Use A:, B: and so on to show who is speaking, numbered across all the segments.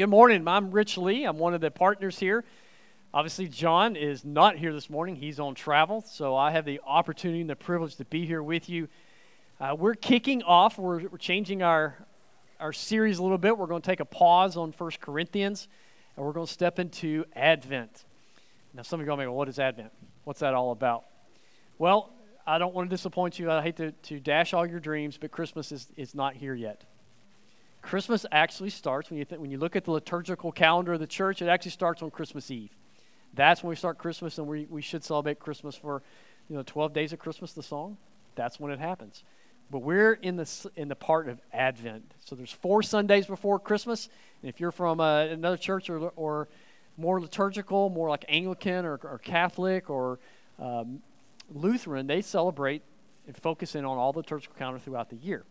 A: Good morning. I'm Rich Lee. I'm one of the partners here. Obviously, John is not here this morning. He's on travel, so I have the opportunity and the privilege to be here with you. Uh, we're kicking off, we're, we're changing our, our series a little bit. We're going to take a pause on First Corinthians, and we're going to step into Advent. Now, some of you are going to go, what is Advent? What's that all about? Well, I don't want to disappoint you. I hate to, to dash all your dreams, but Christmas is, is not here yet. Christmas actually starts when you, th- when you look at the liturgical calendar of the church, it actually starts on Christmas Eve. That's when we start Christmas, and we, we should celebrate Christmas for, you know, 12 days of Christmas, the song. That's when it happens. But we're in the, in the part of Advent. So there's four Sundays before Christmas. And if you're from uh, another church or, or more liturgical, more like Anglican or, or Catholic or um, Lutheran, they celebrate and focus in on all the liturgical calendar throughout the year.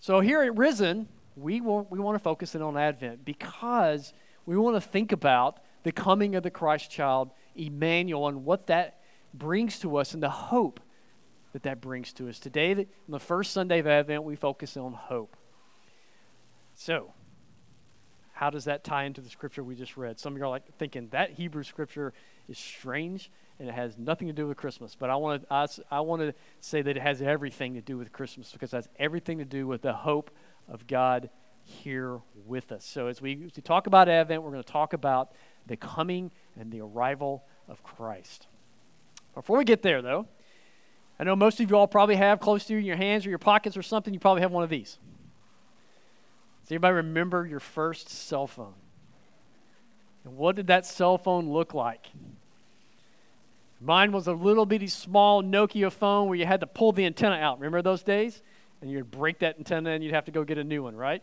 A: So here at Risen, we want, we want to focus in on Advent because we want to think about the coming of the Christ child, Immanuel, and what that brings to us and the hope that that brings to us. Today, on the first Sunday of Advent, we focus on hope. So, how does that tie into the scripture we just read? Some of you are like thinking that Hebrew scripture is strange and it has nothing to do with Christmas. But I want to I, I want to say that it has everything to do with Christmas because it has everything to do with the hope of God here with us. So as we, as we talk about Advent, we're going to talk about the coming and the arrival of Christ. Before we get there, though, I know most of you all probably have close to you in your hands or your pockets or something, you probably have one of these. Does anybody remember your first cell phone? And what did that cell phone look like? Mine was a little bitty small Nokia phone where you had to pull the antenna out. Remember those days? And you'd break that antenna and you'd have to go get a new one, right?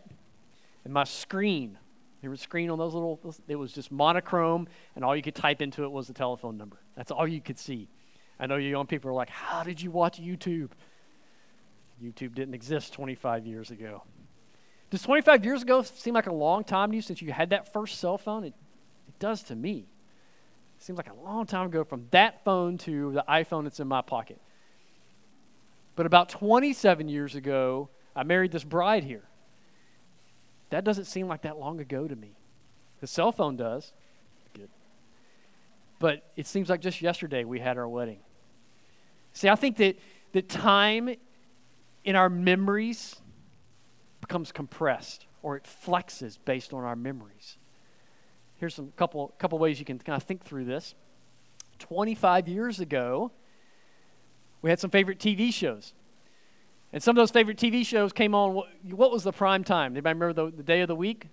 A: And my screen, there was screen on those little, it was just monochrome, and all you could type into it was the telephone number. That's all you could see. I know you young people are like, how did you watch YouTube? YouTube didn't exist 25 years ago. Does 25 years ago seem like a long time to you since you had that first cell phone? It, it does to me. It seems like a long time ago from that phone to the iPhone that's in my pocket. But about 27 years ago, I married this bride here. That doesn't seem like that long ago to me. The cell phone does. Good. But it seems like just yesterday we had our wedding. See, I think that the time in our memories becomes compressed or it flexes based on our memories. Here's some couple couple ways you can kind of think through this. 25 years ago, we had some favorite TV shows. And some of those favorite TV shows came on. What, was the prime time? Anybody remember the, the day of the week?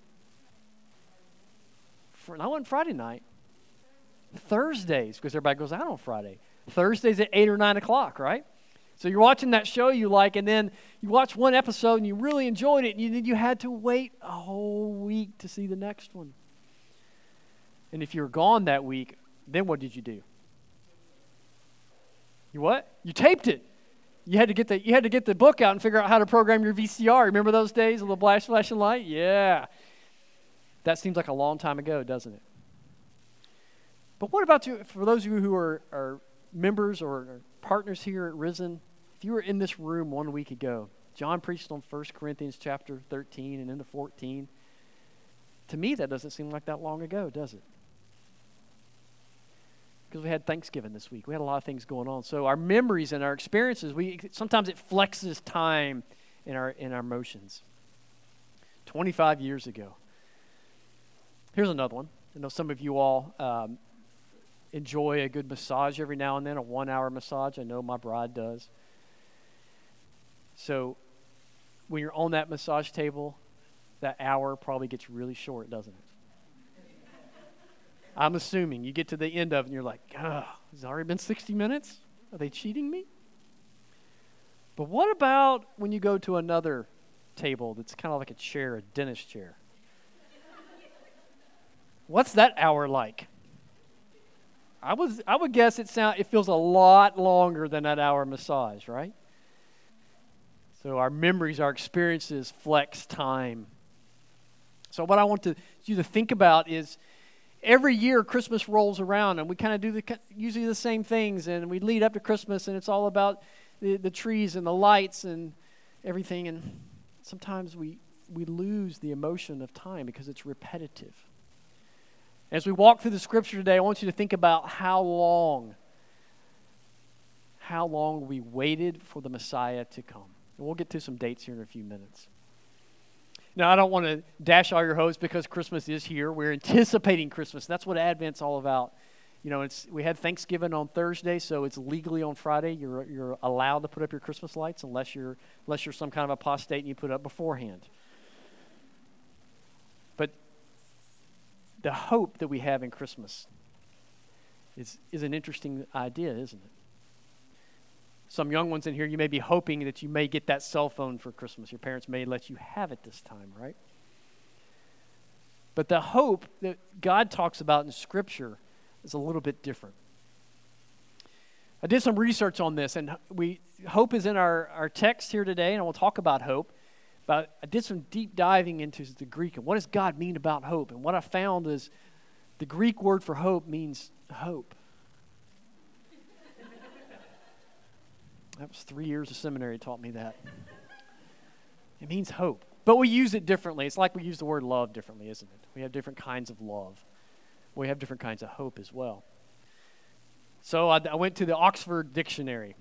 A: For, wasn't Friday night. Thursdays, because everybody goes out on Friday. Thursdays at 8 or 9 o'clock, right? So you're watching that show you like, and then you watch one episode and you really enjoyed it, and you, you had to wait a whole week to see the next one. And if you were gone that week, then what did you do? You what? You taped it. You had to get the you had to get the book out and figure out how to program your VCR. Remember those days, a little flash, flashing light? Yeah. That seems like a long time ago, doesn't it? But what about you, for those of you who are, are members or partners here at Risen? If you were in this room one week ago, John preached on 1 Corinthians chapter 13 and into 14. To me, that doesn't seem like that long ago, does it? Because we had Thanksgiving this week. We had a lot of things going on. So our memories and our experiences, we sometimes it flexes time in our in our emotions. 25 years ago. Here's another one. I know some of you all um, enjoy a good massage every now and then, a one-hour massage. I know my bride does. So when you're on that massage table, that hour probably gets really short, doesn't it? I'm assuming you get to the end of it and you're like, oh, it's already been 60 minutes? Are they cheating me? But what about when you go to another table that's kind of like a chair, a dentist chair? What's that hour like? I was I would guess it sound it feels a lot longer than that hour massage, right? So our memories, our experiences flex time. So what I want to, you to think about is every year Christmas rolls around and we kind of do the, usually the same things and we lead up to Christmas and it's all about the, the trees and the lights and everything. And sometimes we, we lose the emotion of time because it's repetitive. As we walk through the scripture today, I want you to think about how long, how long we waited for the Messiah to come. And we'll get to some dates here in a few minutes. Now, I don't want to dash all your hopes because Christmas is here. We're anticipating Christmas. That's what Advent's all about. You know, it's we had Thanksgiving on Thursday, so it's legally on Friday. You're you're allowed to put up your Christmas lights unless you're unless you're some kind of apostate and you put up beforehand. But the hope that we have in Christmas is is an interesting idea, isn't it? Some young ones in here, you may be hoping that you may get that cell phone for Christmas. Your parents may let you have it this time, right? But the hope that God talks about in Scripture is a little bit different. I did some research on this, and we hope is in our, our text here today, and we'll talk about hope. But I did some deep diving into the Greek and what does God mean about hope? And what I found is the Greek word for hope means hope. That was three years of seminary taught me that. It means hope. But we use it differently. It's like we use the word love differently, isn't it? We have different kinds of love. We have different kinds of hope as well. So I, I went to the Oxford Dictionary,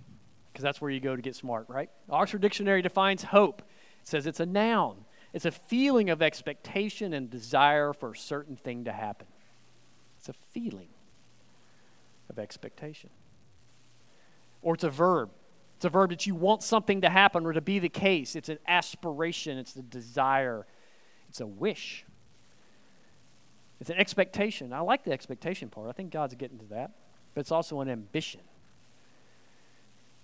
A: because that's where you go to get smart, right? The Oxford Dictionary defines hope. It says it's a noun, it's a feeling of expectation and desire for a certain thing to happen. It's a feeling of expectation. Or it's a verb. It's a verb that you want something to happen or to be the case. It's an aspiration, it's a desire, it's a wish. It's an expectation. I like the expectation part. I think God's getting to that. But it's also an ambition.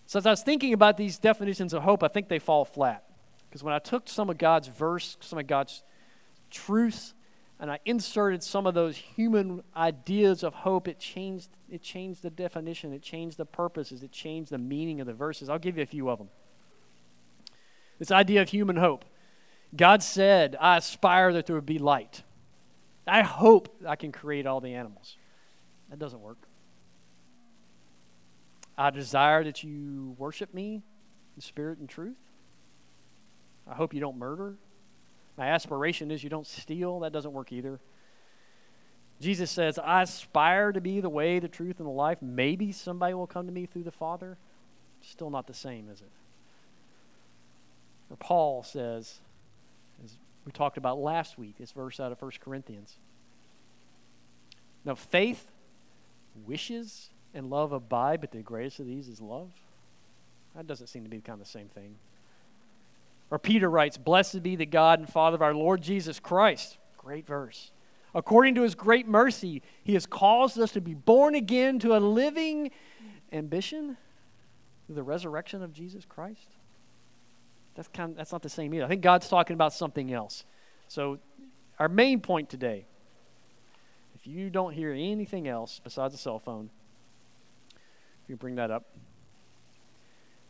A: So as I was thinking about these definitions of hope, I think they fall flat. Because when I took some of God's verse, some of God's truths, and I inserted some of those human ideas of hope, it changed, it changed the definition, it changed the purposes, it changed the meaning of the verses. I'll give you a few of them. This idea of human hope. God said, I aspire that there would be light. I hope I can create all the animals. That doesn't work. I desire that you worship me in spirit and truth. I hope you don't murder. My aspiration is you don't steal. That doesn't work either. Jesus says, I aspire to be the way, the truth, and the life. Maybe somebody will come to me through the Father. Still not the same, is it? Or Paul says, as we talked about last week, this verse out of 1 Corinthians. Now, faith, wishes, and love abide, but the greatest of these is love. That doesn't seem to be kind of the same thing. Or Peter writes, Blessed be the God and Father of our Lord Jesus Christ. Great verse. According to his great mercy, he has caused us to be born again to a living ambition through the resurrection of Jesus Christ. That's, kind of, that's not the same either. I think God's talking about something else. So, our main point today, if you don't hear anything else besides a cell phone, if you bring that up.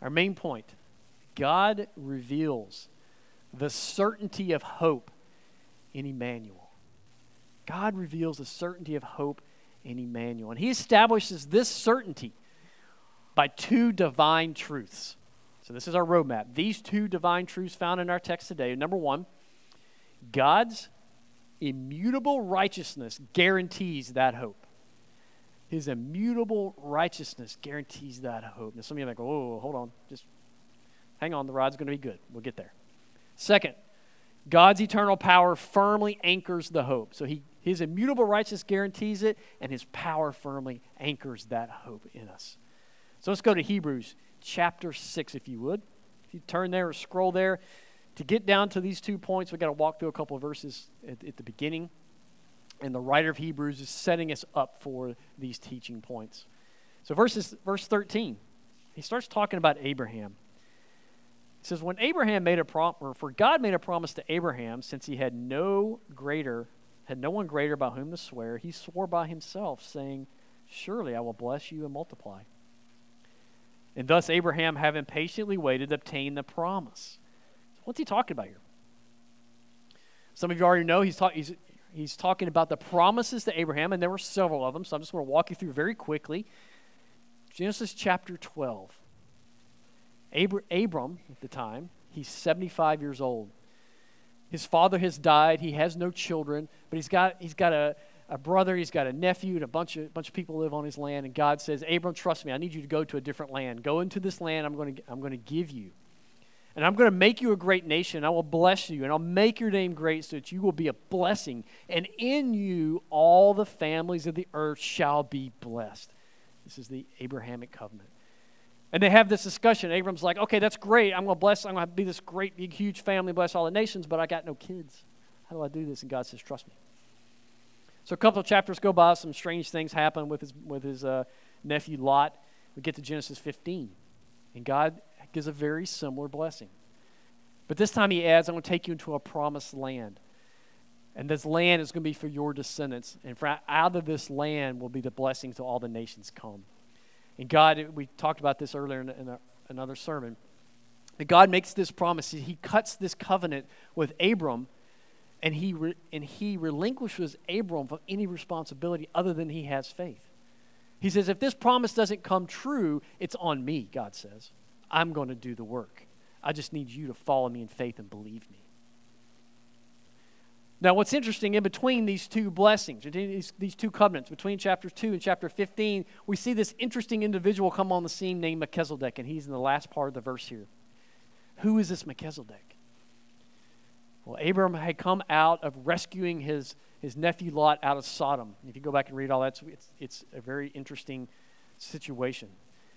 A: Our main point God reveals the certainty of hope in Immanuel. God reveals the certainty of hope in Immanuel. And he establishes this certainty by two divine truths. So, this is our roadmap. These two divine truths found in our text today. Number one, God's immutable righteousness guarantees that hope. His immutable righteousness guarantees that hope. Now, some of you are like, oh, hold on. Just Hang on, the ride's going to be good. We'll get there. Second, God's eternal power firmly anchors the hope. So he, his immutable righteousness guarantees it, and his power firmly anchors that hope in us. So let's go to Hebrews chapter 6, if you would. If you turn there or scroll there, to get down to these two points, we've got to walk through a couple of verses at, at the beginning. And the writer of Hebrews is setting us up for these teaching points. So, verses, verse 13, he starts talking about Abraham. Says, When Abraham made a promise, or for God made a promise to Abraham, since he had no greater, had no one greater by whom to swear, he swore by himself, saying, Surely I will bless you and multiply. And thus Abraham, having patiently waited, obtained the promise. What's he talking about here? Some of you already know he's, talk, he's, he's talking about the promises to Abraham, and there were several of them, so I'm just going to walk you through very quickly. Genesis chapter 12. Abram, at the time, he's 75 years old. His father has died. He has no children, but he's got, he's got a, a brother, he's got a nephew, and a bunch of, bunch of people live on his land. And God says, Abram, trust me, I need you to go to a different land. Go into this land I'm going I'm going to give you. And I'm going to make you a great nation. I will bless you, and I'll make your name great so that you will be a blessing. And in you, all the families of the earth shall be blessed. This is the Abrahamic covenant. And they have this discussion. Abram's like, okay, that's great. I'm going to bless, I'm going to be this great, big, huge family, bless all the nations, but I got no kids. How do I do this? And God says, trust me. So a couple of chapters go by, some strange things happen with his, with his uh, nephew Lot. We get to Genesis 15, and God gives a very similar blessing. But this time he adds, I'm going to take you into a promised land. And this land is going to be for your descendants. And for, out of this land will be the blessings to all the nations come. And God, we talked about this earlier in, in a, another sermon. That God makes this promise. He cuts this covenant with Abram and he, re, and he relinquishes Abram from any responsibility other than he has faith. He says, if this promise doesn't come true, it's on me, God says. I'm going to do the work. I just need you to follow me in faith and believe me. Now, what's interesting in between these two blessings, these, two covenants, between chapter 2 and chapter 15, we see this interesting individual come on the scene named Melchizedek, and he's in the last part of the verse here. Who is this Melchizedek? Well, Abram had come out of rescuing his, his nephew Lot out of Sodom. If you go back and read all that, it's, it's a very interesting situation.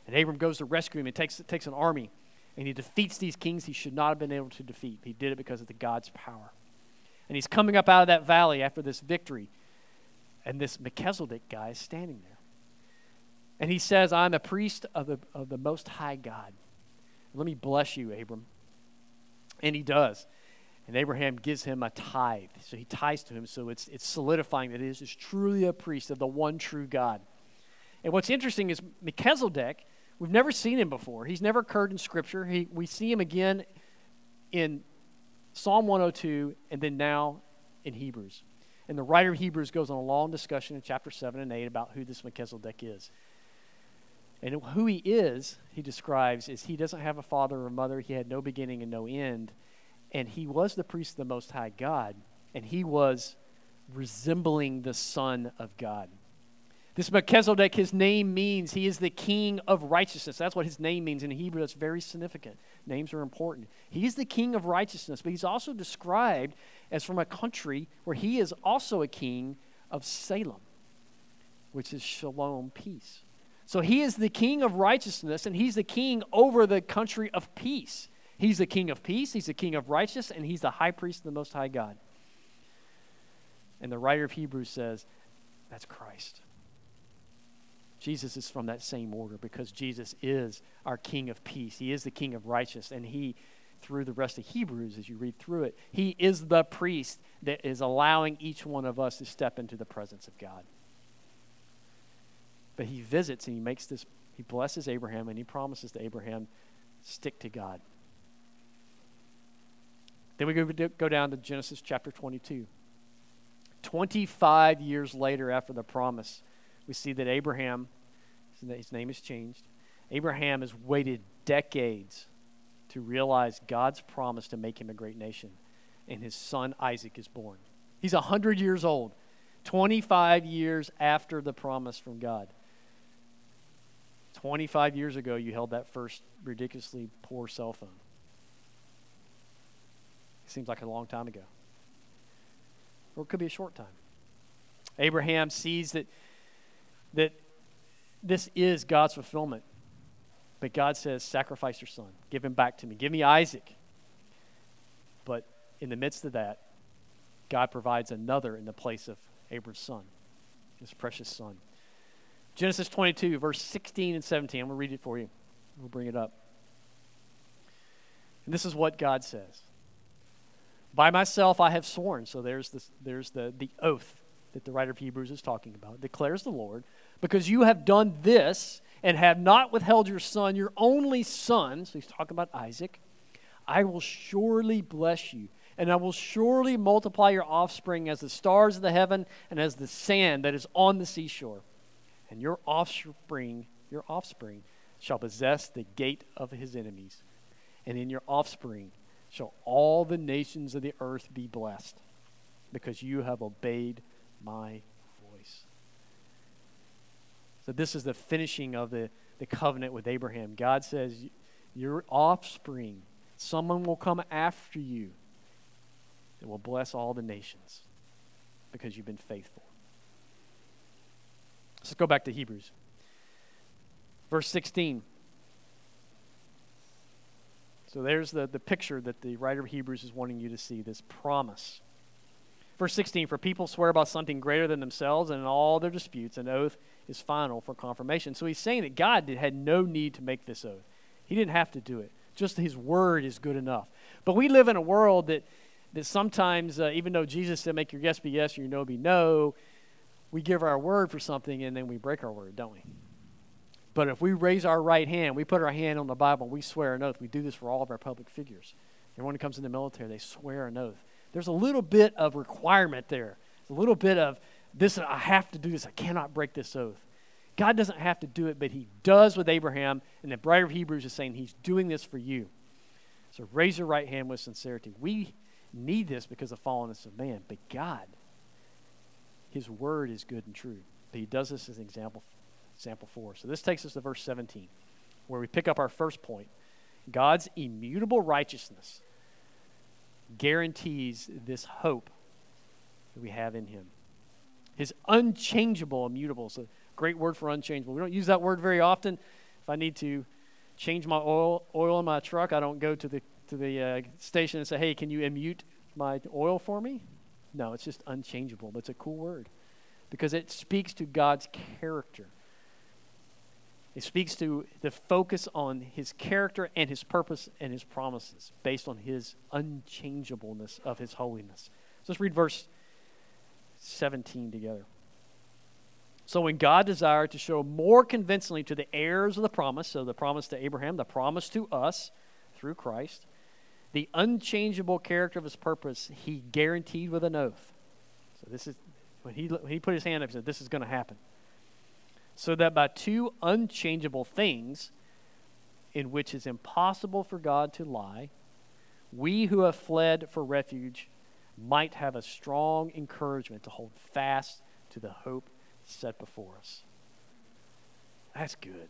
A: And Abram goes to rescue him and takes, takes an army, and he defeats these kings he should not have been able to defeat. He did it because of the God's power. And he's coming up out of that valley after this victory, and this Melchizedek guy is standing there. And he says, I'm a priest of the, of the Most High God. Let me bless you, Abram. And he does. And Abraham gives him a tithe. So he tithes to him. So it's, it's solidifying that he is truly a priest of the one true God. And what's interesting is Melchizedek, we've never seen him before. He's never occurred in Scripture. He, we see him again in Psalm 102 and then now in Hebrews. And the writer of Hebrews goes on a long discussion in chapter 7 and 8 about who this Melchizedek is. And who he is, he describes, is he doesn't have a father or a mother. He had no beginning and no end and he was the priest of the Most High God, and he was resembling the Son of God. This Melchizedek, his name means he is the king of righteousness. That's what his name means in Hebrew. That's very significant. Names are important. He's the king of righteousness, but he's also described as from a country where he is also a king of Salem, which is shalom, peace. So he is the king of righteousness, and he's the king over the country of peace. He's the king of peace, he's the king of righteousness, and he's the high priest of the Most High God. And the writer of Hebrews says, that's Christ. Jesus is from that same order because Jesus is our king of peace. He is the king of righteousness, and he through the rest of Hebrews as you read through it. He is the priest that is allowing each one of us to step into the presence of God. But he visits and he makes this, he blesses Abraham and he promises to Abraham, stick to God. Then we go down to Genesis chapter 22. 25 years later, after the promise, we see that Abraham, his name has changed, Abraham has waited decades to realize God's promise to make him a great nation. And his son Isaac is born. He's 100 years old, 25 years after the promise from God. 25 years ago, you held that first ridiculously poor cell phone. It seems like a long time ago. Or it could be a short time. Abraham sees that, that this is God's fulfillment. But God says, Sacrifice your son. Give him back to me. Give me Isaac. But in the midst of that, God provides another in the place of Abram's son, his precious son. Genesis 22, verse 16 and 17. I'm going to read it for you. We'll bring it up. And this is what God says by myself I have sworn. So there's, this, there's the, the oath that the writer of Hebrews is talking about. Declares the Lord, because you have done this and have not withheld your son, your only son. So he's talking about Isaac. I will surely bless you, and I will surely multiply your offspring as the stars of the heaven and as the sand that is on the seashore. And your offspring, your offspring, shall possess the gate of his enemies. And in your offspring shall all the nations of the earth be blessed, because you have obeyed my. So, this is the finishing of the, the covenant with Abraham. God says, Your offspring, someone will come after you that will bless all the nations because you've been faithful. Let's go back to Hebrews. Verse 16. So there's the, the picture that the writer of Hebrews is wanting you to see this promise. Verse 16 For people swear about something greater than themselves, and in all their disputes, an oath is final for confirmation. So he's saying that God did, had no need to make this oath, he didn't have to do it. Just his word is good enough. But we live in a world that, that sometimes, uh, even though Jesus said, Make your yes be yes, your no be no, we give our word for something and then we break our word, don't we? But if we raise our right hand, we put our hand on the Bible, we swear an oath. We do this for all of our public figures. Everyone who comes in the military, they swear an oath. There's a little bit of requirement there. a little bit of this, I have to do this. I cannot break this oath. God doesn't have to do it, but He does with Abraham. And the writer of Hebrews is saying He's doing this for you. So raise your right hand with sincerity. We need this because of the fallenness of man, but God his word is good and true. But he does this as an example, example for. So this takes us to verse 17, where we pick up our first point. God's immutable righteousness guarantees this hope that we have in him. His unchangeable, immutable. It's a great word for unchangeable. We don't use that word very often. If I need to change my oil, oil in my truck, I don't go to the, to the uh, station and say, hey, can you immute my oil for me? No, it's just unchangeable. That's a cool word because it speaks to God's character. It speaks to the focus on his character and his purpose and his promises based on his unchangeableness of his holiness. So let's read verse 17 together. So when God desired to show more convincingly to the heirs of the promise, so the promise to Abraham, the promise to us through Christ, the unchangeable character of his purpose, he guaranteed with an oath. So this is when he, when he put his hand up, he said, This is going to happen. So that by two unchangeable things, in which is impossible for God to lie, we who have fled for refuge might have a strong encouragement to hold fast to the hope set before us. That's good.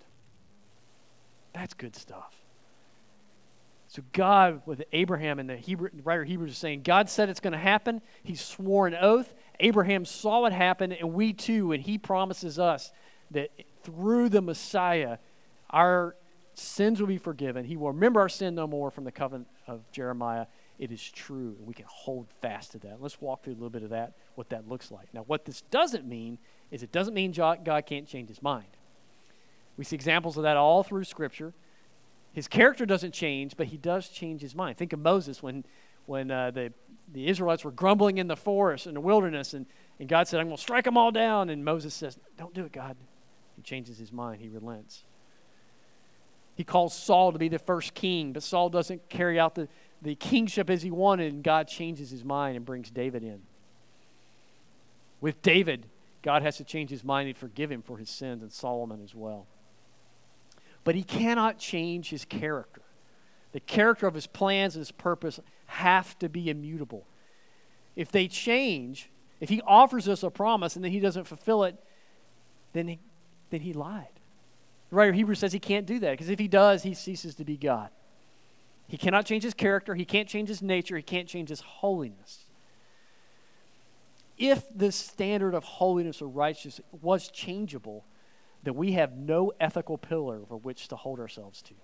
A: That's good stuff. So God, with Abraham and the Hebrew, writer Hebrews is saying, God said it's going to happen. He swore an oath. Abraham saw it happen, and we too, and he promises us that through the Messiah, our sins will be forgiven. He will remember our sin no more from the covenant of Jeremiah. It is true, and we can hold fast to that. Let's walk through a little bit of that, what that looks like. Now, what this doesn't mean is it doesn't mean God can't change his mind. We see examples of that all through Scripture. His character doesn't change, but he does change his mind. Think of Moses when, when uh, the, the Israelites were grumbling in the forest, in the wilderness, and, and God said, I'm going to strike them all down. And Moses says, Don't do it, God. He changes his mind, he relents. He calls Saul to be the first king, but Saul doesn't carry out the, the kingship as he wanted, and God changes his mind and brings David in. With David, God has to change his mind and forgive him for his sins, and Solomon as well but he cannot change his character. The character of his plans and his purpose have to be immutable. If they change, if he offers us a promise and then he doesn't fulfill it, then he, then he lied. The writer of Hebrews says he can't do that because if he does, he ceases to be God. He cannot change his character, he can't change his nature, he can't change his holiness. If the standard of holiness or righteousness was changeable, then we have no ethical pillar for which to hold ourselves to.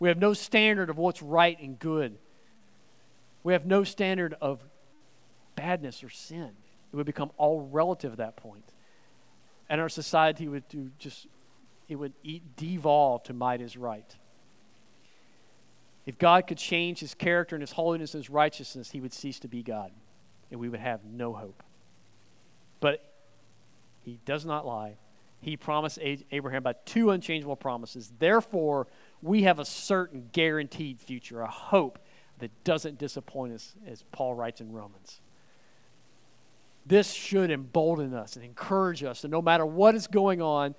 A: We have no standard of what's right and good. We have no standard of badness or sin. It would become all relative at that point. And our society would do just, it would eat, devolve to might is right. If God could change his character and his holiness and his righteousness, he would cease to be God, and we would have no hope. But he does not lie he promised Abraham by two unchangeable promises. Therefore, we have a certain guaranteed future, a hope that doesn't disappoint us, as Paul writes in Romans. This should embolden us and encourage us that no matter what is going on,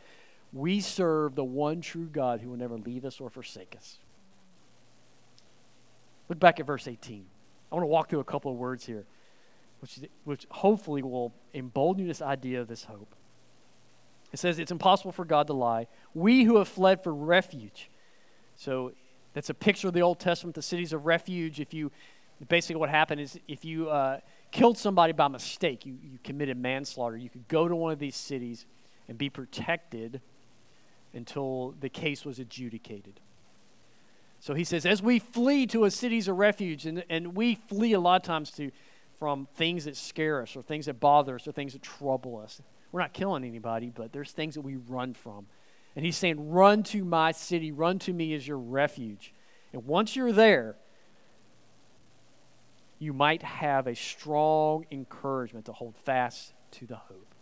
A: we serve the one true God who will never leave us or forsake us. Look back at verse 18. I want to walk through a couple of words here, which, which hopefully will embolden you this idea of this hope. It says, It's impossible for God to lie. We who have fled for refuge. So that's a picture of the Old Testament, the cities of refuge. If you, basically, what happened is if you uh, killed somebody by mistake, you, you committed manslaughter, you could go to one of these cities and be protected until the case was adjudicated. So he says, as we flee to a cities of refuge, and, and we flee a lot of times to, from things that scare us or things that bother us or things that trouble us. We're not killing anybody, but there's things that we run from. And he's saying, Run to my city, run to me as your refuge. And once you're there, you might have a strong encouragement to hold fast to the hope.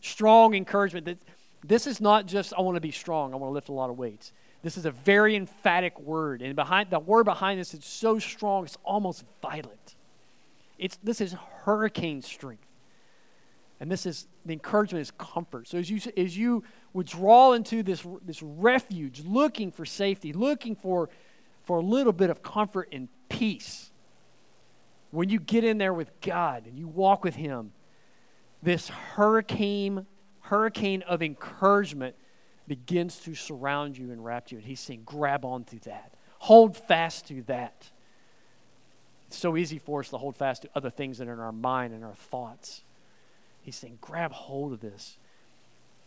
A: Strong encouragement that this is not just, I want to be strong, I want to lift a lot of weights. This is a very emphatic word. And behind the word behind this is so strong, it's almost violent. It's, this is hurricane strength. And this is the encouragement is comfort. So as you as you withdraw into this this refuge, looking for safety, looking for for a little bit of comfort and peace. When you get in there with God and you walk with Him, this hurricane hurricane of encouragement begins to surround you and wrap you. And he's saying, grab onto that. Hold fast to that. It's so easy for us to hold fast to other things that are in our mind and our thoughts. He's saying, grab hold of this.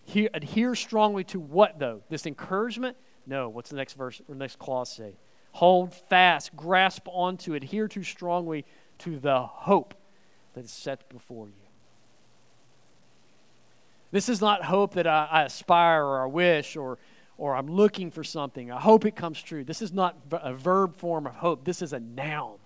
A: He, adhere strongly to what, though? This encouragement? No. What's the next verse or next clause say? Hold fast, grasp onto, adhere too strongly to the hope that is set before you. This is not hope that I, I aspire or I wish or, or I'm looking for something. I hope it comes true. This is not a verb form of hope, this is a noun.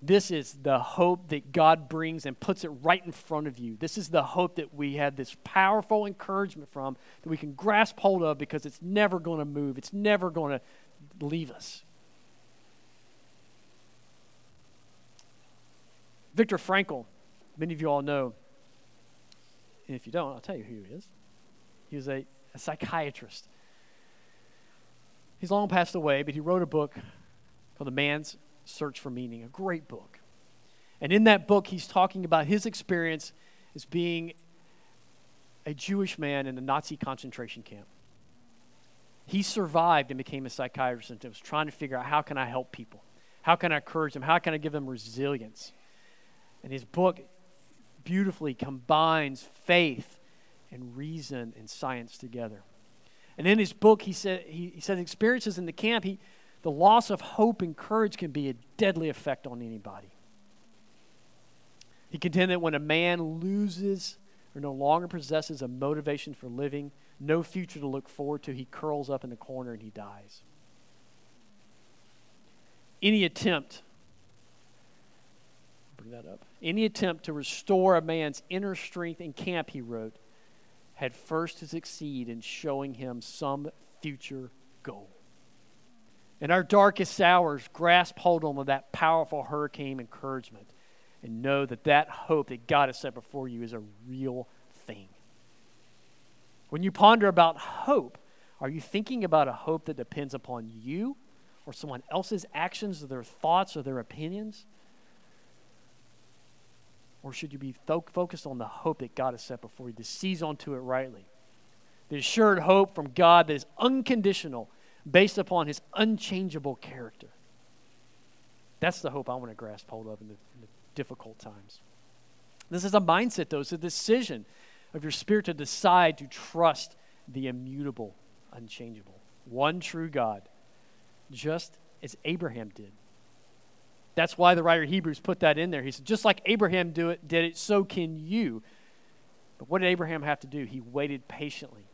A: This is the hope that God brings and puts it right in front of you. This is the hope that we have this powerful encouragement from that we can grasp hold of because it's never going to move, it's never going to leave us. Viktor Frankl, many of you all know, and if you don't, I'll tell you who he is. He was a, a psychiatrist. He's long passed away, but he wrote a book called The Man's Search for Meaning, a great book. And in that book, he's talking about his experience as being a Jewish man in a Nazi concentration camp. He survived and became a psychiatrist and was trying to figure out how can I help people? How can I encourage them? How can I give them resilience? And his book beautifully combines faith and reason and science together. And in his book, he said he, he said experiences in the camp, he, the loss of hope and courage can be a deadly effect on anybody. He contended that when a man loses or no longer possesses a motivation for living, no future to look forward to, he curls up in the corner and he dies. Any attempt bring that up. Any attempt to restore a man's inner strength in camp, he wrote, had first to succeed in showing him some future goal. In our darkest hours, grasp hold on of that powerful hurricane encouragement and know that that hope that God has set before you is a real thing. When you ponder about hope, are you thinking about a hope that depends upon you or someone else's actions or their thoughts or their opinions? Or should you be fo- focused on the hope that God has set before you, to seize onto it rightly? The assured hope from God that is unconditional, based upon his unchangeable character. That's the hope I want to grasp hold of in the, in the difficult times. This is a mindset, though. It's a decision of your spirit to decide to trust the immutable, unchangeable, one true God, just as Abraham did. That's why the writer of Hebrews put that in there. He said, just like Abraham do it, did it, so can you. But what did Abraham have to do? He waited patiently.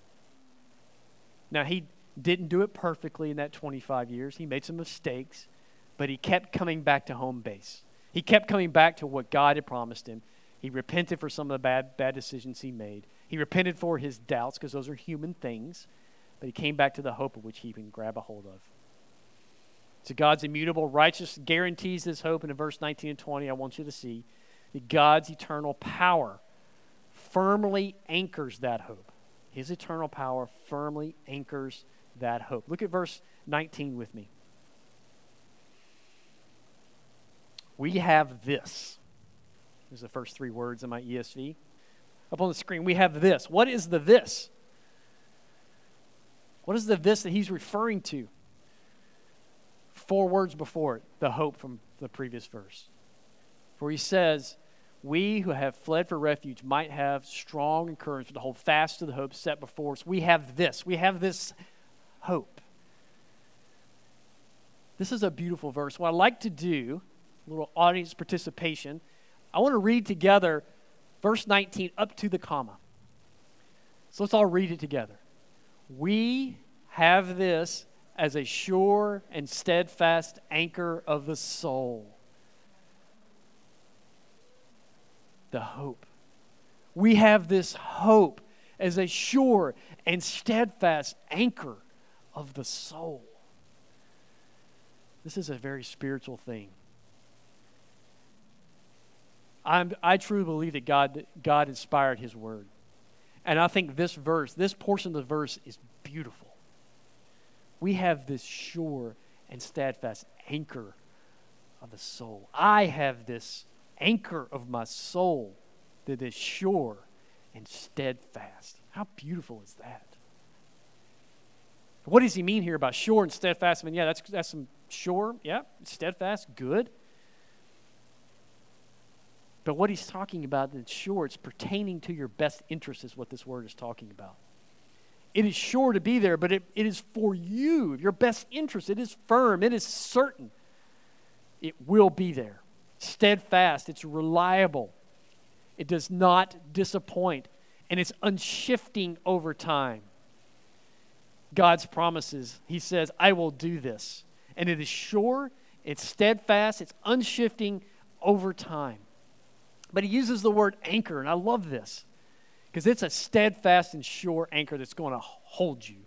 A: Now, he didn't do it perfectly in that 25 years. He made some mistakes, but he kept coming back to home base. He kept coming back to what God had promised him. He repented for some of the bad, bad decisions he made. He repented for his doubts, because those are human things. But he came back to the hope of which he can grab a hold of. So God's immutable righteousness guarantees this hope. And in verse 19 and 20, I want you to see that God's eternal power firmly anchors that hope. His eternal power firmly anchors that hope. Look at verse 19 with me. We have this. There's the first three words in my ESV. Up on the screen, we have this. What is the this? What is the this that he's referring to? Four words before it, the hope from the previous verse. For he says, We who have fled for refuge might have strong encouragement to hold fast to the hope set before us. We have this. We have this hope. This is a beautiful verse. What I like to do, a little audience participation, I want to read together verse 19 up to the comma. So let's all read it together. We have this as a sure and steadfast anchor of the soul. The hope. We have this hope as a sure and steadfast anchor of the soul. This is a very spiritual thing. I'm, I truly believe that God, God inspired His Word. And I think this verse, this portion of the verse, is beautiful. We have this sure and steadfast anchor of the soul. I have this anchor of my soul that is sure and steadfast. How beautiful is that? What does he mean here about sure and steadfast? I mean, yeah, that's, that's some sure, yeah, steadfast, good. But what he's talking about that's sure, it's pertaining to your best interest, is what this word is talking about. It is sure to be there, but it, it is for you, your best interest. It is firm, it is certain. It will be there. Steadfast, it's reliable, it does not disappoint, and it's unshifting over time. God's promises. He says, I will do this. And it is sure, it's steadfast, it's unshifting over time. But he uses the word anchor, and I love this because it's a steadfast and sure anchor that's going to hold you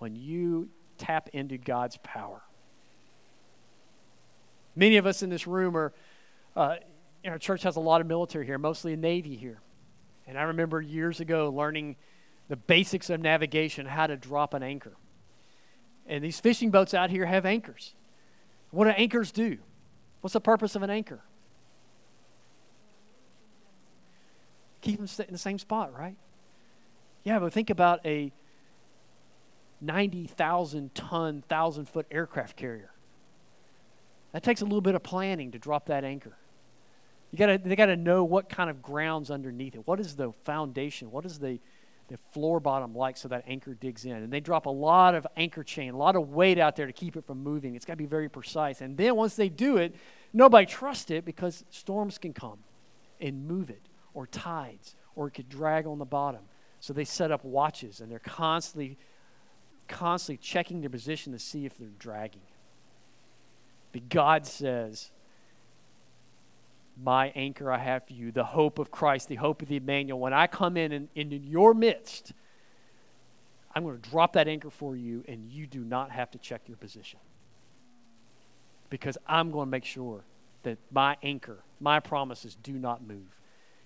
A: when you tap into God's power. Many of us in this room are, uh, our church has a lot of military here, mostly a Navy here. And I remember years ago learning the basics of navigation, how to drop an anchor. And these fishing boats out here have anchors. What do anchors do? What's the purpose of an anchor? Keep them in the same spot, right? Yeah, but think about a 90,000 ton, 1,000 foot aircraft carrier. That takes a little bit of planning to drop that anchor. You gotta, they got to know what kind of ground's underneath it. What is the foundation? What is the the floor bottom like so that anchor digs in. And they drop a lot of anchor chain, a lot of weight out there to keep it from moving. It's got to be very precise. And then once they do it, nobody trusts it because storms can come and move it, or tides, or it could drag on the bottom. So they set up watches and they're constantly, constantly checking their position to see if they're dragging. But God says, my anchor I have for you, the hope of Christ, the hope of the Immanuel. When I come in and in your midst, I'm going to drop that anchor for you, and you do not have to check your position. Because I'm going to make sure that my anchor, my promises do not move.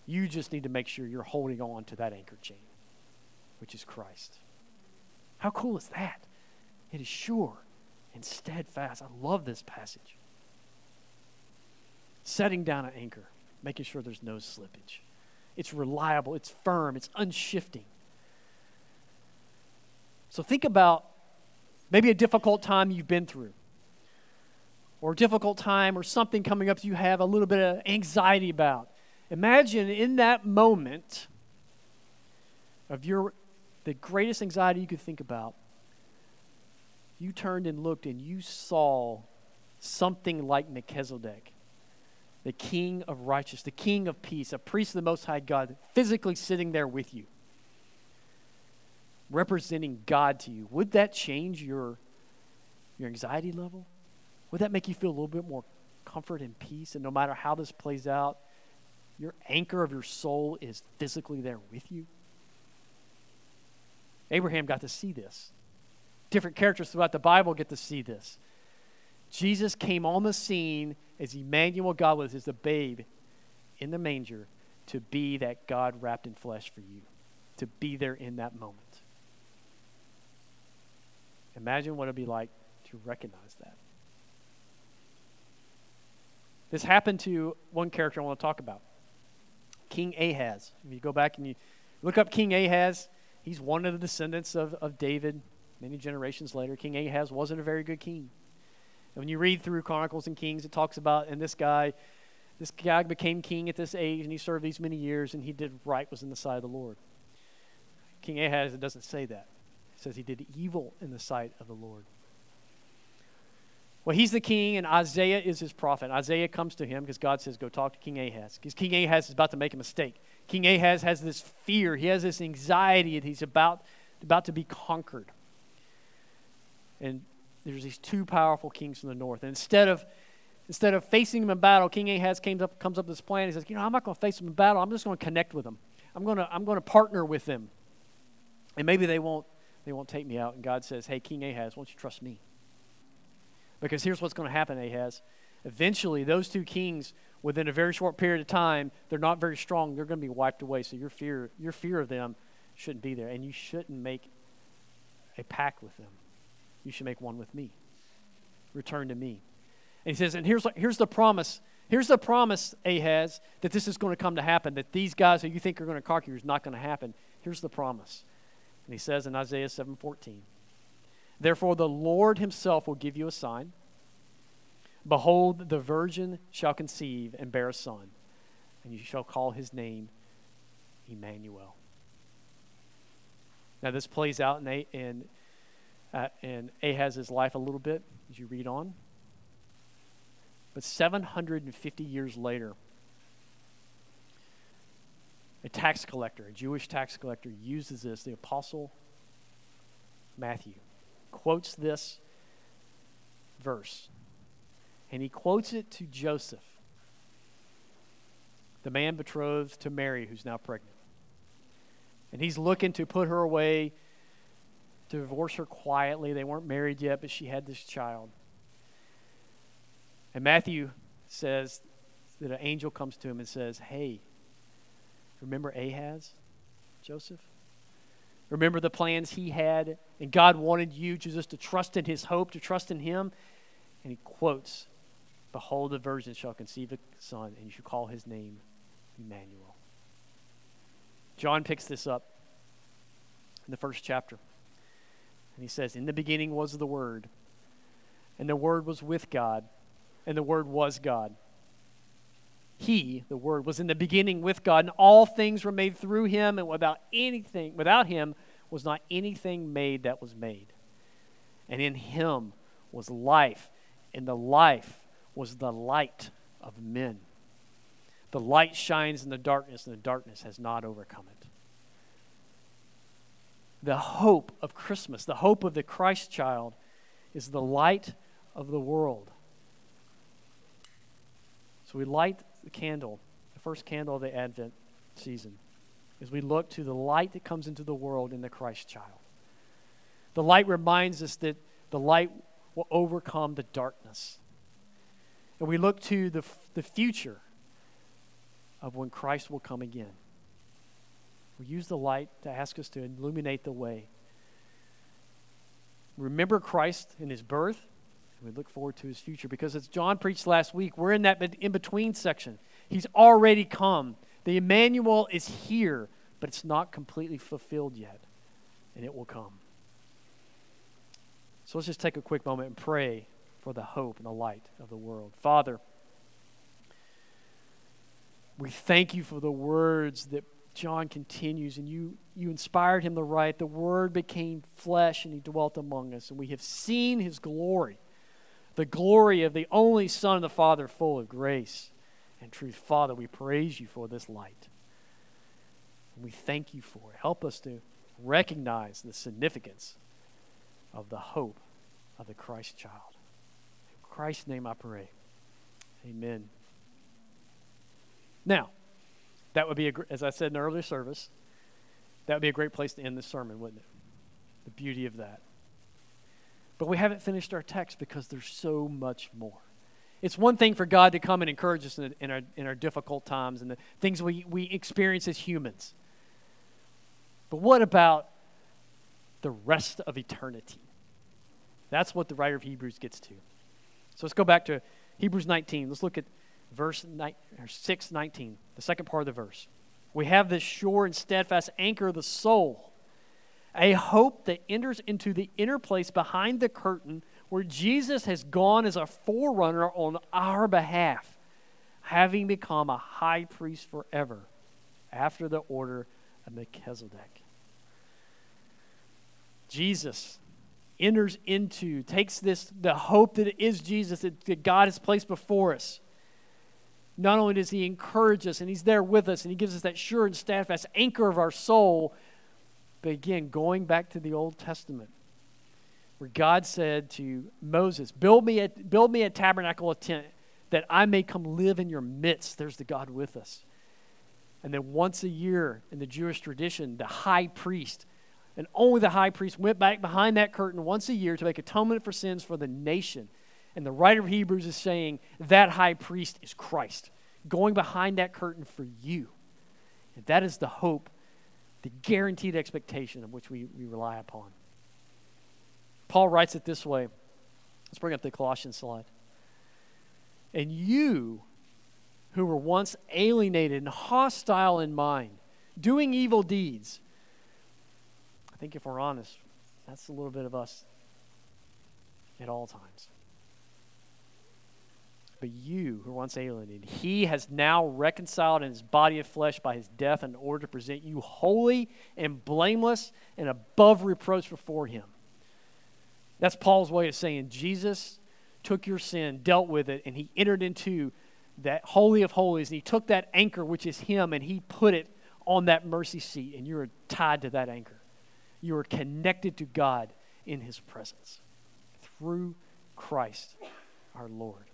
A: You just need to make sure you're holding on to that anchor chain, which is Christ. How cool is that? It is sure and steadfast. I love this passage setting down an anchor, making sure there's no slippage. It's reliable, it's firm, it's unshifting. So think about maybe a difficult time you've been through, or a difficult time, or something coming up you have a little bit of anxiety about. Imagine in that moment of your the greatest anxiety you could think about, you turned and looked and you saw something like Melchizedek the King of righteousness, the King of peace, a priest of the Most High God, physically sitting there with you, representing God to you, would that change your, your anxiety level? Would that make you feel a little bit more comfort and peace? And no matter how this plays out, your anchor of your soul is physically there with you? Abraham got to see this. Different characters throughout the Bible get to see this. Jesus came on the scene as Immanuel God was, as a babe in the manger to be that God wrapped in flesh for you, to be there in that moment. Imagine what it'd be like to recognize that. This happened to one character I want to talk about King Ahaz. If you go back and you look up King Ahaz, he's one of the descendants of, of David many generations later. King Ahaz wasn't a very good king. And when you read through Chronicles and Kings, it talks about, and this guy, this guy became king at this age, and he served these many years, and he did right was in the sight of the Lord. King Ahaz, it doesn't say that. It says he did evil in the sight of the Lord. Well, he's the king, and Isaiah is his prophet. Isaiah comes to him because God says, Go talk to King Ahaz. Because King Ahaz is about to make a mistake. King Ahaz has this fear, he has this anxiety, and he's about, about to be conquered. And there's these two powerful kings from the north. And instead of instead of facing them in battle, King Ahaz comes up, comes up with this plan. He says, You know, I'm not going to face them in battle. I'm just going to connect with them. I'm going to, I'm going to partner with them. And maybe they won't, they won't take me out. And God says, Hey, King Ahaz, won't you trust me? Because here's what's going to happen, Ahaz. Eventually, those two kings, within a very short period of time, they're not very strong. They're going to be wiped away. So your fear, your fear of them shouldn't be there. And you shouldn't make a pact with them. You should make one with me. Return to me. And he says, and here's, here's the promise. Here's the promise, Ahaz, that this is going to come to happen, that these guys who you think are going to conquer you is not going to happen. Here's the promise. And he says in Isaiah 7:14, Therefore, the Lord himself will give you a sign. Behold, the virgin shall conceive and bear a son, and you shall call his name Immanuel. Now, this plays out in, in, uh, in Ahaz's life a little bit as you read on. But 750 years later, a tax collector, a Jewish tax collector, uses this. The apostle Matthew quotes this verse, and he quotes it to Joseph, the man betrothed to Mary, who's now pregnant. And he's looking to put her away, divorce her quietly. They weren't married yet, but she had this child. And Matthew says that an angel comes to him and says, Hey, remember Ahaz, Joseph? Remember the plans he had, and God wanted you Jesus, to trust in his hope, to trust in him. And he quotes, Behold, the virgin shall conceive a son, and you shall call his name Immanuel. John picks this up in the first chapter. And he says, In the beginning was the Word, and the Word was with God, and the Word was God. He, the Word, was in the beginning with God, and all things were made through him, and without anything, without him was not anything made that was made. And in him was life, and the life was the light of men. The light shines in the darkness, and the darkness has not overcome it. The hope of Christmas, the hope of the Christ child, is the light of the world. So we light the candle, the first candle of the Advent season, as we look to the light that comes into the world in the Christ child. The light reminds us that the light will overcome the darkness. And we look to the, the future of when Christ will come again. We use the light to ask us to illuminate the way. Remember Christ in his birth, we look forward to his future because as John preached last week, we're in that in between section. He's already come. The Immanuel is here, but it's not completely fulfilled yet, and it will come. So let's just take a quick moment and pray for the hope and the light of the world. Father, we thank you for the words that John continues, and you, you inspired him to write. The Word became flesh, and he dwelt among us, and we have seen his glory the glory of the only Son of the Father, full of grace and truth. Father, we praise you for this light. We thank you for it. Help us to recognize the significance of the hope of the Christ child. In Christ's name I pray. Amen. Now, that would be, a, as I said in the earlier service, that would be a great place to end the sermon, wouldn't it? The beauty of that. But we haven't finished our text because there's so much more. It's one thing for God to come and encourage us in, in, our, in our difficult times and the things we, we experience as humans. But what about the rest of eternity? That's what the writer of Hebrews gets to. So let's go back to Hebrews 19. Let's look at verse 6 19, the second part of the verse. We have this sure and steadfast anchor of the soul, a hope that enters into the inner place behind the curtain where Jesus has gone as a forerunner on our behalf, having become a high priest forever after the order of Melchizedek. Jesus enters into, takes this, the hope that it is Jesus that, that God has placed before us. Not only does he encourage us and he's there with us and he gives us that sure and steadfast anchor of our soul, but again, going back to the Old Testament, where God said to Moses, Build me a, build me a tabernacle, a tent, that I may come live in your midst. There's the God with us. And then once a year in the Jewish tradition, the high priest and only the high priest went back behind that curtain once a year to make atonement for sins for the nation. And the writer of Hebrews is saying that high priest is Christ, going behind that curtain for you. And that is the hope, the guaranteed expectation of which we, we rely upon. Paul writes it this way. Let's bring up the Colossians slide. And you, who were once alienated and hostile in mind, doing evil deeds, I think if we're honest, that's a little bit of us at all times. But you, who were once alienated, he has now reconciled in his body of flesh by his death in order to present you holy and blameless and above reproach before him. That's Paul's way of saying Jesus took your sin, dealt with it, and he entered into that holy of holies, and he took that anchor, which is him, and he put it on that mercy seat, and you're tied to that anchor. You are connected to God in His presence through Christ our Lord.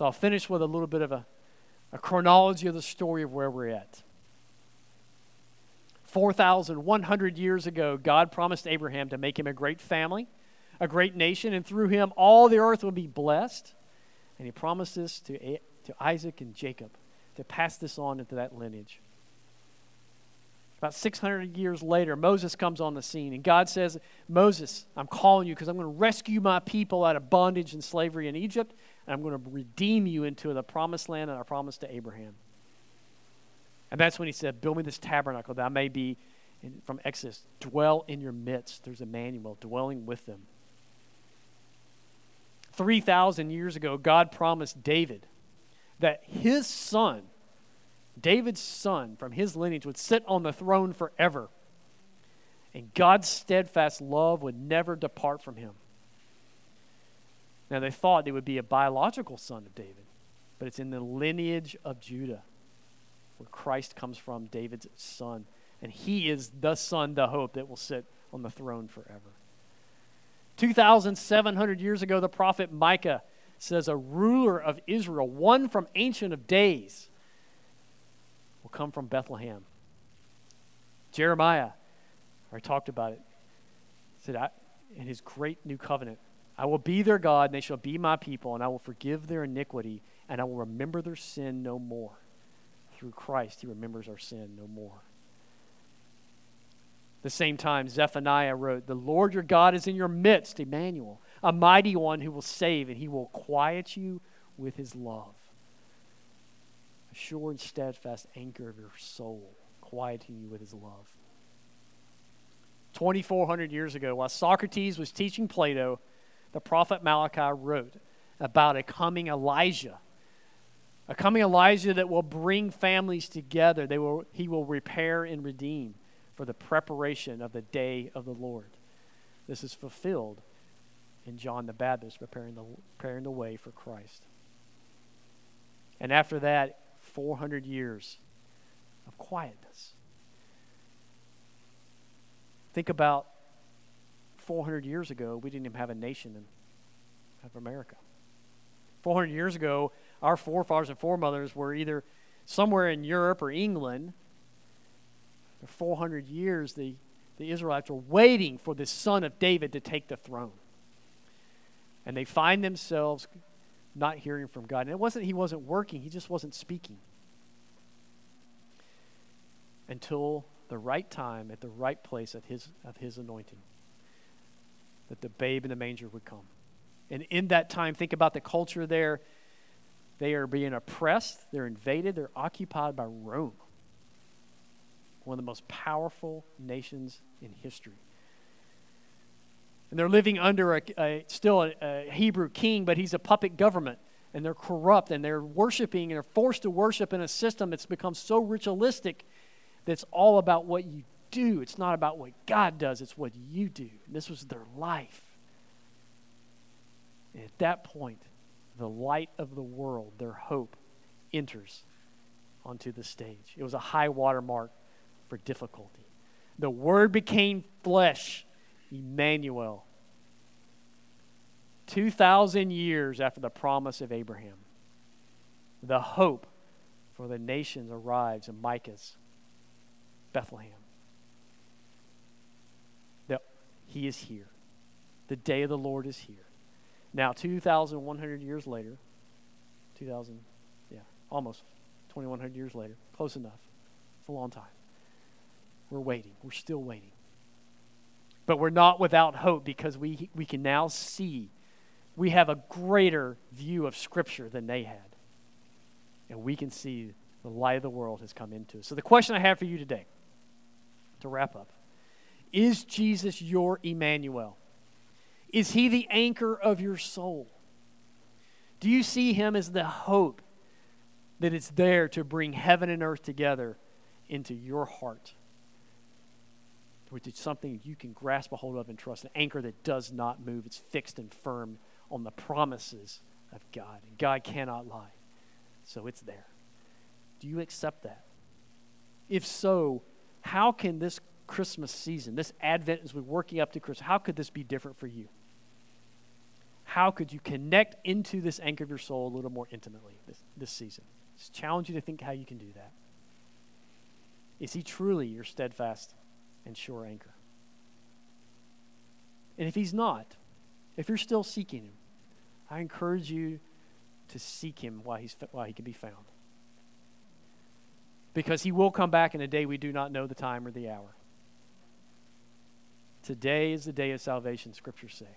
A: So I'll finish with a little bit of a, a chronology of the story of where we're at. 4,100 years ago, God promised Abraham to make him a great family, a great nation, and through him all the earth will be blessed. And he promised this to, to Isaac and Jacob to pass this on into that lineage. About 600 years later, Moses comes on the scene, and God says, Moses, I'm calling you because I'm going to rescue my people out of bondage and slavery in Egypt, and I'm going to redeem you into the promised land that I promised to Abraham. And that's when he said, Build me this tabernacle that I may be, from Exodus, dwell in your midst. There's Immanuel, dwelling with them. 3,000 years ago, God promised David that his son David's son from his lineage would sit on the throne forever. And God's steadfast love would never depart from him. Now, they thought it would be a biological son of David, but it's in the lineage of Judah where Christ comes from, David's son. And he is the son, the hope that will sit on the throne forever. 2,700 years ago, the prophet Micah says, A ruler of Israel, one from Ancient of Days will come from Bethlehem. Jeremiah, I talked about it, said, I, in his great new covenant, I will be their God, and they shall be my people, and I will forgive their iniquity, and I will remember their sin no more. Through Christ, he remembers our sin no more. The same time, Zephaniah wrote, The Lord your God is in your midst, Immanuel, a mighty one who will save, and he will quiet you with his love sure and steadfast anchor of your soul, quieting you with his love. 2,400 years ago, while Socrates was teaching Plato, the prophet Malachi wrote about a coming Elijah. A coming Elijah that will bring families together. They will, he will repair and redeem for the preparation of the day of the Lord. This is fulfilled in John the Baptist, preparing the, preparing the way for Christ. And after that, 400 years of quietness. Think about 400 years ago, we didn't even have a nation in, of America. 400 years ago, our forefathers and foremothers were either somewhere in Europe or England. For 400 years, the, the Israelites were waiting for the son of David to take the throne. And they find themselves not hearing from God. And it wasn't he wasn't working, he just wasn't speaking. Until the right time, at the right place of his, of his anointing, that the babe in the manger would come. And in that time, think about the culture there. They are being oppressed, they're invaded, they're occupied by Rome, one of the most powerful nations in history. And they're living under a, a still a, a Hebrew king, but he's a puppet government. And they're corrupt and they're worshiping and they're forced to worship in a system that's become so ritualistic that's all about what you do. It's not about what God does, it's what you do. And this was their life. And at that point, the light of the world, their hope, enters onto the stage. It was a high water mark for difficulty. The Word became flesh, Immanuel. 2,000 years after the promise of Abraham, the hope for the nations arrives in Micah's Bethlehem. That he is here. The day of the Lord is here. Now, 2,100 years later, 2,000, yeah, almost 2,100 years later, close enough. It's a long time. We're waiting. We're still waiting. But we're not without hope because we, we can now see, we have a greater view of Scripture than they had. And we can see the light of the world has come into us. So, the question I have for you today, to wrap up, is Jesus your Immanuel? Is he the anchor of your soul? Do you see him as the hope that it's there to bring heaven and earth together into your heart? Which is something you can grasp a hold of and trust, an anchor that does not move. It's fixed and firm on the promises of God. And God cannot lie. So it's there. Do you accept that? If so, how can this Christmas season, this Advent as we're working up to Christmas, how could this be different for you? how could you connect into this anchor of your soul a little more intimately this, this season? Just challenge you to think how you can do that. Is he truly your steadfast and sure anchor? And if he's not, if you're still seeking him, I encourage you to seek him while, he's, while he can be found. Because he will come back in a day we do not know the time or the hour. Today is the day of salvation, scriptures say.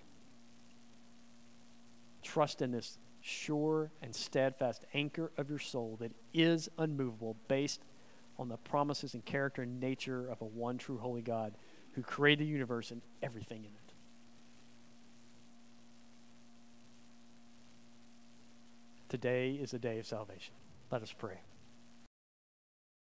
A: Trust in this sure and steadfast anchor of your soul that is unmovable, based on the promises and character and nature of a one true holy God who created the universe and everything in it. Today is a day of salvation. Let us pray.